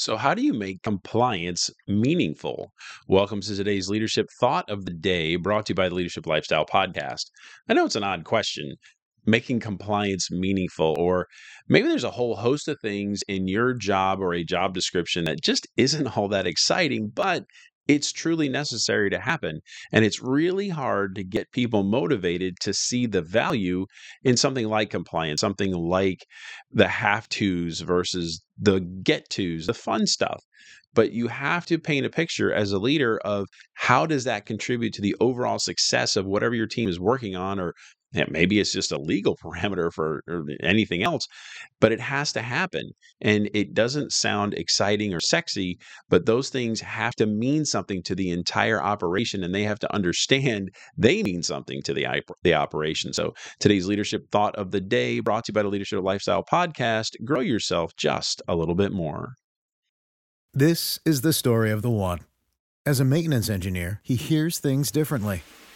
So, how do you make compliance meaningful? Welcome to today's Leadership Thought of the Day, brought to you by the Leadership Lifestyle Podcast. I know it's an odd question, making compliance meaningful, or maybe there's a whole host of things in your job or a job description that just isn't all that exciting, but it's truly necessary to happen. And it's really hard to get people motivated to see the value in something like compliance, something like the have tos versus the get tos, the fun stuff. But you have to paint a picture as a leader of how does that contribute to the overall success of whatever your team is working on or yeah, maybe it's just a legal parameter for anything else, but it has to happen. And it doesn't sound exciting or sexy, but those things have to mean something to the entire operation and they have to understand they mean something to the, the operation. So today's leadership thought of the day brought to you by the Leadership Lifestyle podcast grow yourself just a little bit more. This is the story of the one. As a maintenance engineer, he hears things differently